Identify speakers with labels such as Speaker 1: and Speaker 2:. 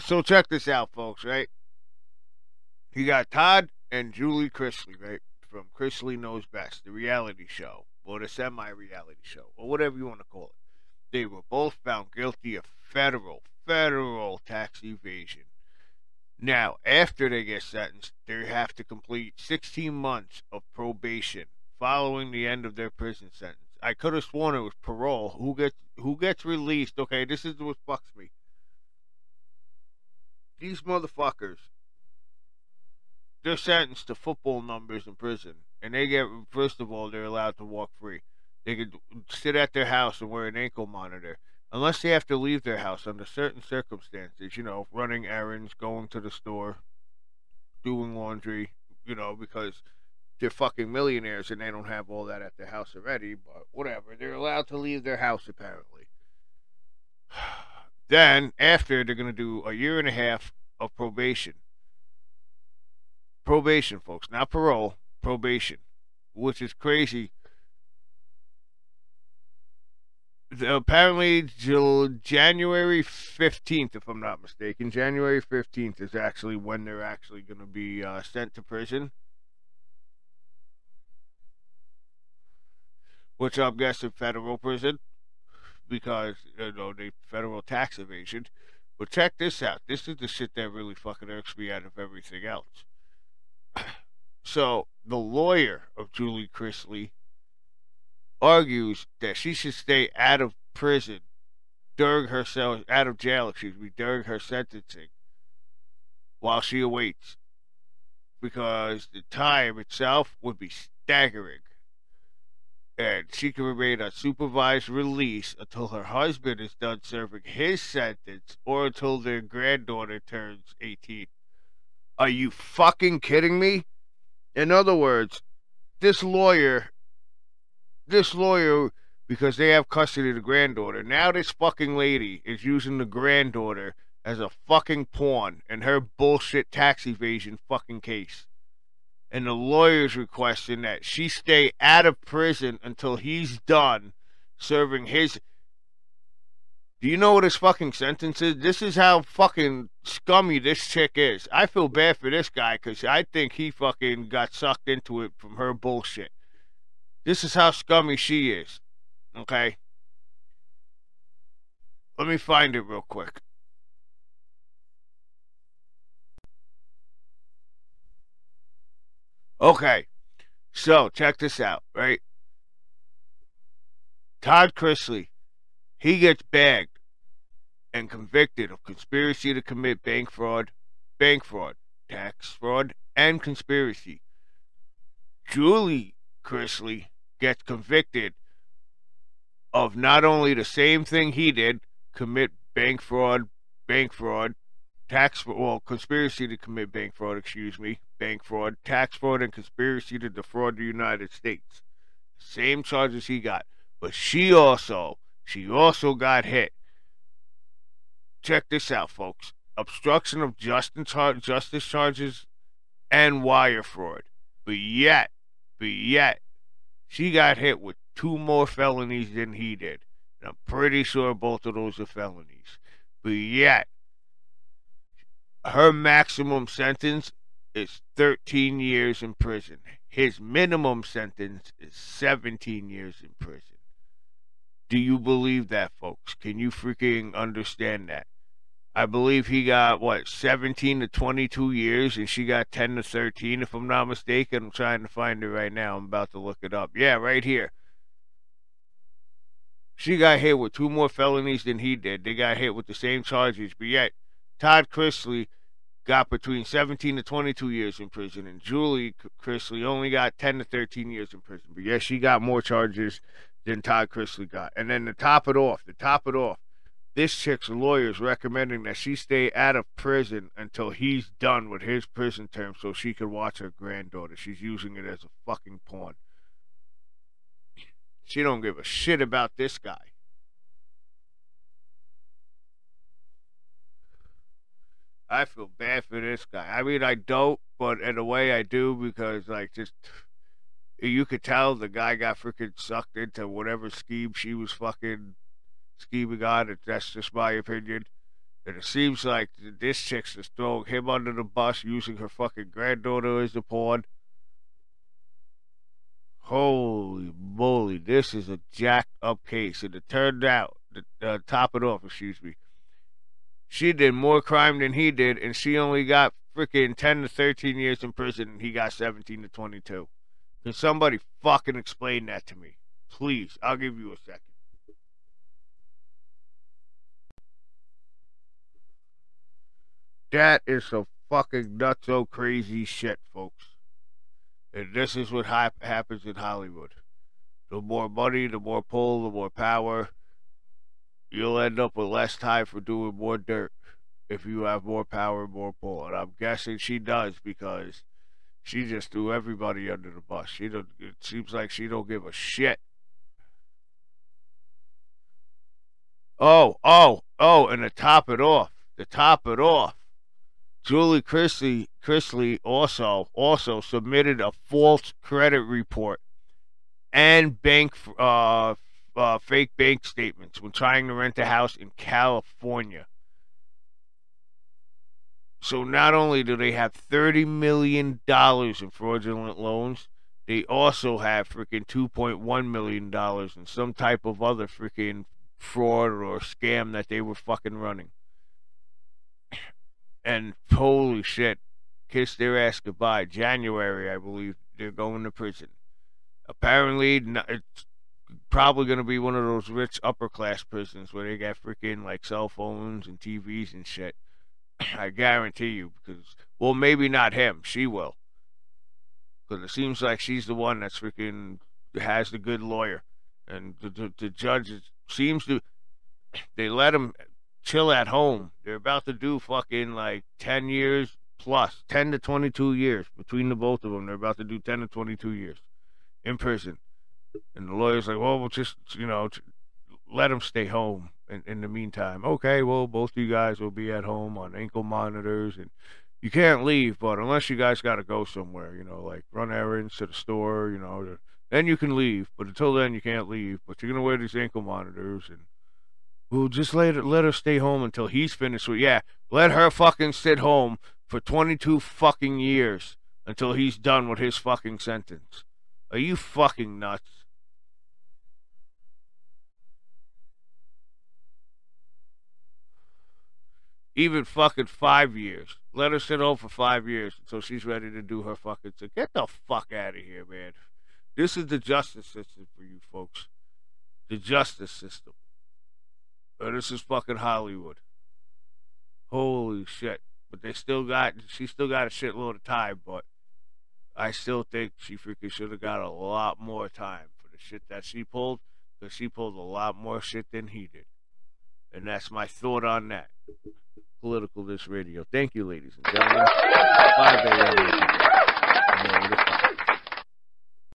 Speaker 1: So check this out, folks, right? You got Todd and Julie Chrisley, right? From Chrisley Knows Best, the reality show, or the semi reality show, or whatever you want to call it. They were both found guilty of federal, federal tax evasion. Now, after they get sentenced, they have to complete 16 months of probation following the end of their prison sentence. I could have sworn it was parole. Who gets who gets released? Okay, this is what fucks me. These motherfuckers, they're sentenced to football numbers in prison, and they get first of all they're allowed to walk free. They could sit at their house and wear an ankle monitor, unless they have to leave their house under certain circumstances. You know, running errands, going to the store, doing laundry. You know, because they're fucking millionaires and they don't have all that at their house already, but whatever. They're allowed to leave their house apparently. Then, after, they're going to do a year and a half of probation. Probation, folks, not parole, probation, which is crazy. Apparently, January 15th, if I'm not mistaken, January 15th is actually when they're actually going to be uh, sent to prison which I'm guessing federal prison because you know the federal tax evasion. But check this out. This is the shit that really fucking irks me out of everything else. So the lawyer of Julie Chrisley argues that she should stay out of prison during her out of jail, excuse me, during her sentencing while she awaits because the time itself would be staggering and she can remain on supervised release until her husband is done serving his sentence or until their granddaughter turns 18. Are you fucking kidding me? In other words, this lawyer, this lawyer, because they have custody of the granddaughter, now this fucking lady is using the granddaughter as a fucking pawn in her bullshit tax evasion fucking case and the lawyer's requesting that she stay out of prison until he's done serving his. Do you know what his fucking sentence is? This is how fucking scummy this chick is. I feel bad for this guy because I think he fucking got sucked into it from her bullshit. This is how scummy she is. Okay? Let me find it real quick. Okay, so check this out, right? Todd Chrisley, he gets bagged and convicted of conspiracy to commit bank fraud, bank fraud, tax fraud, and conspiracy. Julie Chrisley gets convicted of not only the same thing he did, commit bank fraud, bank fraud, tax well conspiracy to commit bank fraud excuse me bank fraud tax fraud and conspiracy to defraud the united states. Same charges he got but she also she also got hit. Check this out folks. Obstruction of justice charges and wire fraud. But yet but yet she got hit with two more felonies than he did. And i'm pretty sure both of those are felonies. But yet her maximum sentence is 13 years in prison. His minimum sentence is 17 years in prison. Do you believe that, folks? Can you freaking understand that? I believe he got, what, 17 to 22 years, and she got 10 to 13, if I'm not mistaken. I'm trying to find it right now. I'm about to look it up. Yeah, right here. She got hit with two more felonies than he did. They got hit with the same charges, but yet Todd Chrisley got between 17 to 22 years in prison, and Julie Chrisley only got 10 to 13 years in prison. But yes, she got more charges than Todd Chrisley got. And then to top it off, to top it off, this chick's lawyer is recommending that she stay out of prison until he's done with his prison term so she can watch her granddaughter. She's using it as a fucking pawn. She don't give a shit about this guy. I feel bad for this guy. I mean, I don't, but in a way I do because, like, just you could tell the guy got freaking sucked into whatever scheme she was fucking scheming on. That's just my opinion. And it seems like this chick's just throwing him under the bus, using her fucking granddaughter as a pawn. Holy moly, this is a jacked up case. And it turned out, uh, top it off, excuse me, she did more crime than he did, and she only got freaking 10 to 13 years in prison, and he got 17 to 22. Can somebody fucking explain that to me? Please, I'll give you a second. That is some fucking nutso crazy shit, folks. And this is what ha- happens in Hollywood. The more money, the more pull, the more power, you'll end up with less time for doing more dirt if you have more power and more pull. And I'm guessing she does because she just threw everybody under the bus. She don't. It seems like she don't give a shit. Oh, oh, oh, and to top it off, to top it off, Julie Chrisley, Chrisley also also submitted a false credit report and bank uh, uh, fake bank statements when trying to rent a house in California. So not only do they have thirty million dollars in fraudulent loans, they also have freaking two point one million dollars in some type of other freaking fraud or scam that they were fucking running. And holy shit, kiss their ass goodbye. January, I believe, they're going to prison. Apparently, it's probably going to be one of those rich upper class prisons where they got freaking like cell phones and TVs and shit. I guarantee you, because well, maybe not him. She will, because it seems like she's the one that's freaking has the good lawyer, and the the, the judge seems to they let him chill at home. They're about to do fucking like ten years plus, ten to twenty-two years between the both of them. They're about to do ten to twenty-two years in prison. And the lawyer's like, well, we'll just, you know, let him stay home in, in the meantime. Okay, well, both of you guys will be at home on ankle monitors and you can't leave, but unless you guys got to go somewhere, you know, like run errands to the store, you know, then you can leave. But until then, you can't leave. But you're gonna wear these ankle monitors, and we'll just let her, let her stay home until he's finished with. Yeah, let her fucking sit home for 22 fucking years until he's done with his fucking sentence. Are you fucking nuts? Even fucking five years. Let her sit home for five years until she's ready to do her fucking thing. Get the fuck out of here, man. This is the justice system for you folks. The justice system. Uh, this is fucking Hollywood. Holy shit. But they still got, she still got a shitload of time, but I still think she freaking should have got a lot more time for the shit that she pulled, because she pulled a lot more shit than he did. And that's my thought on that. Political This Radio. Thank you, ladies and gentlemen. 5 a.m.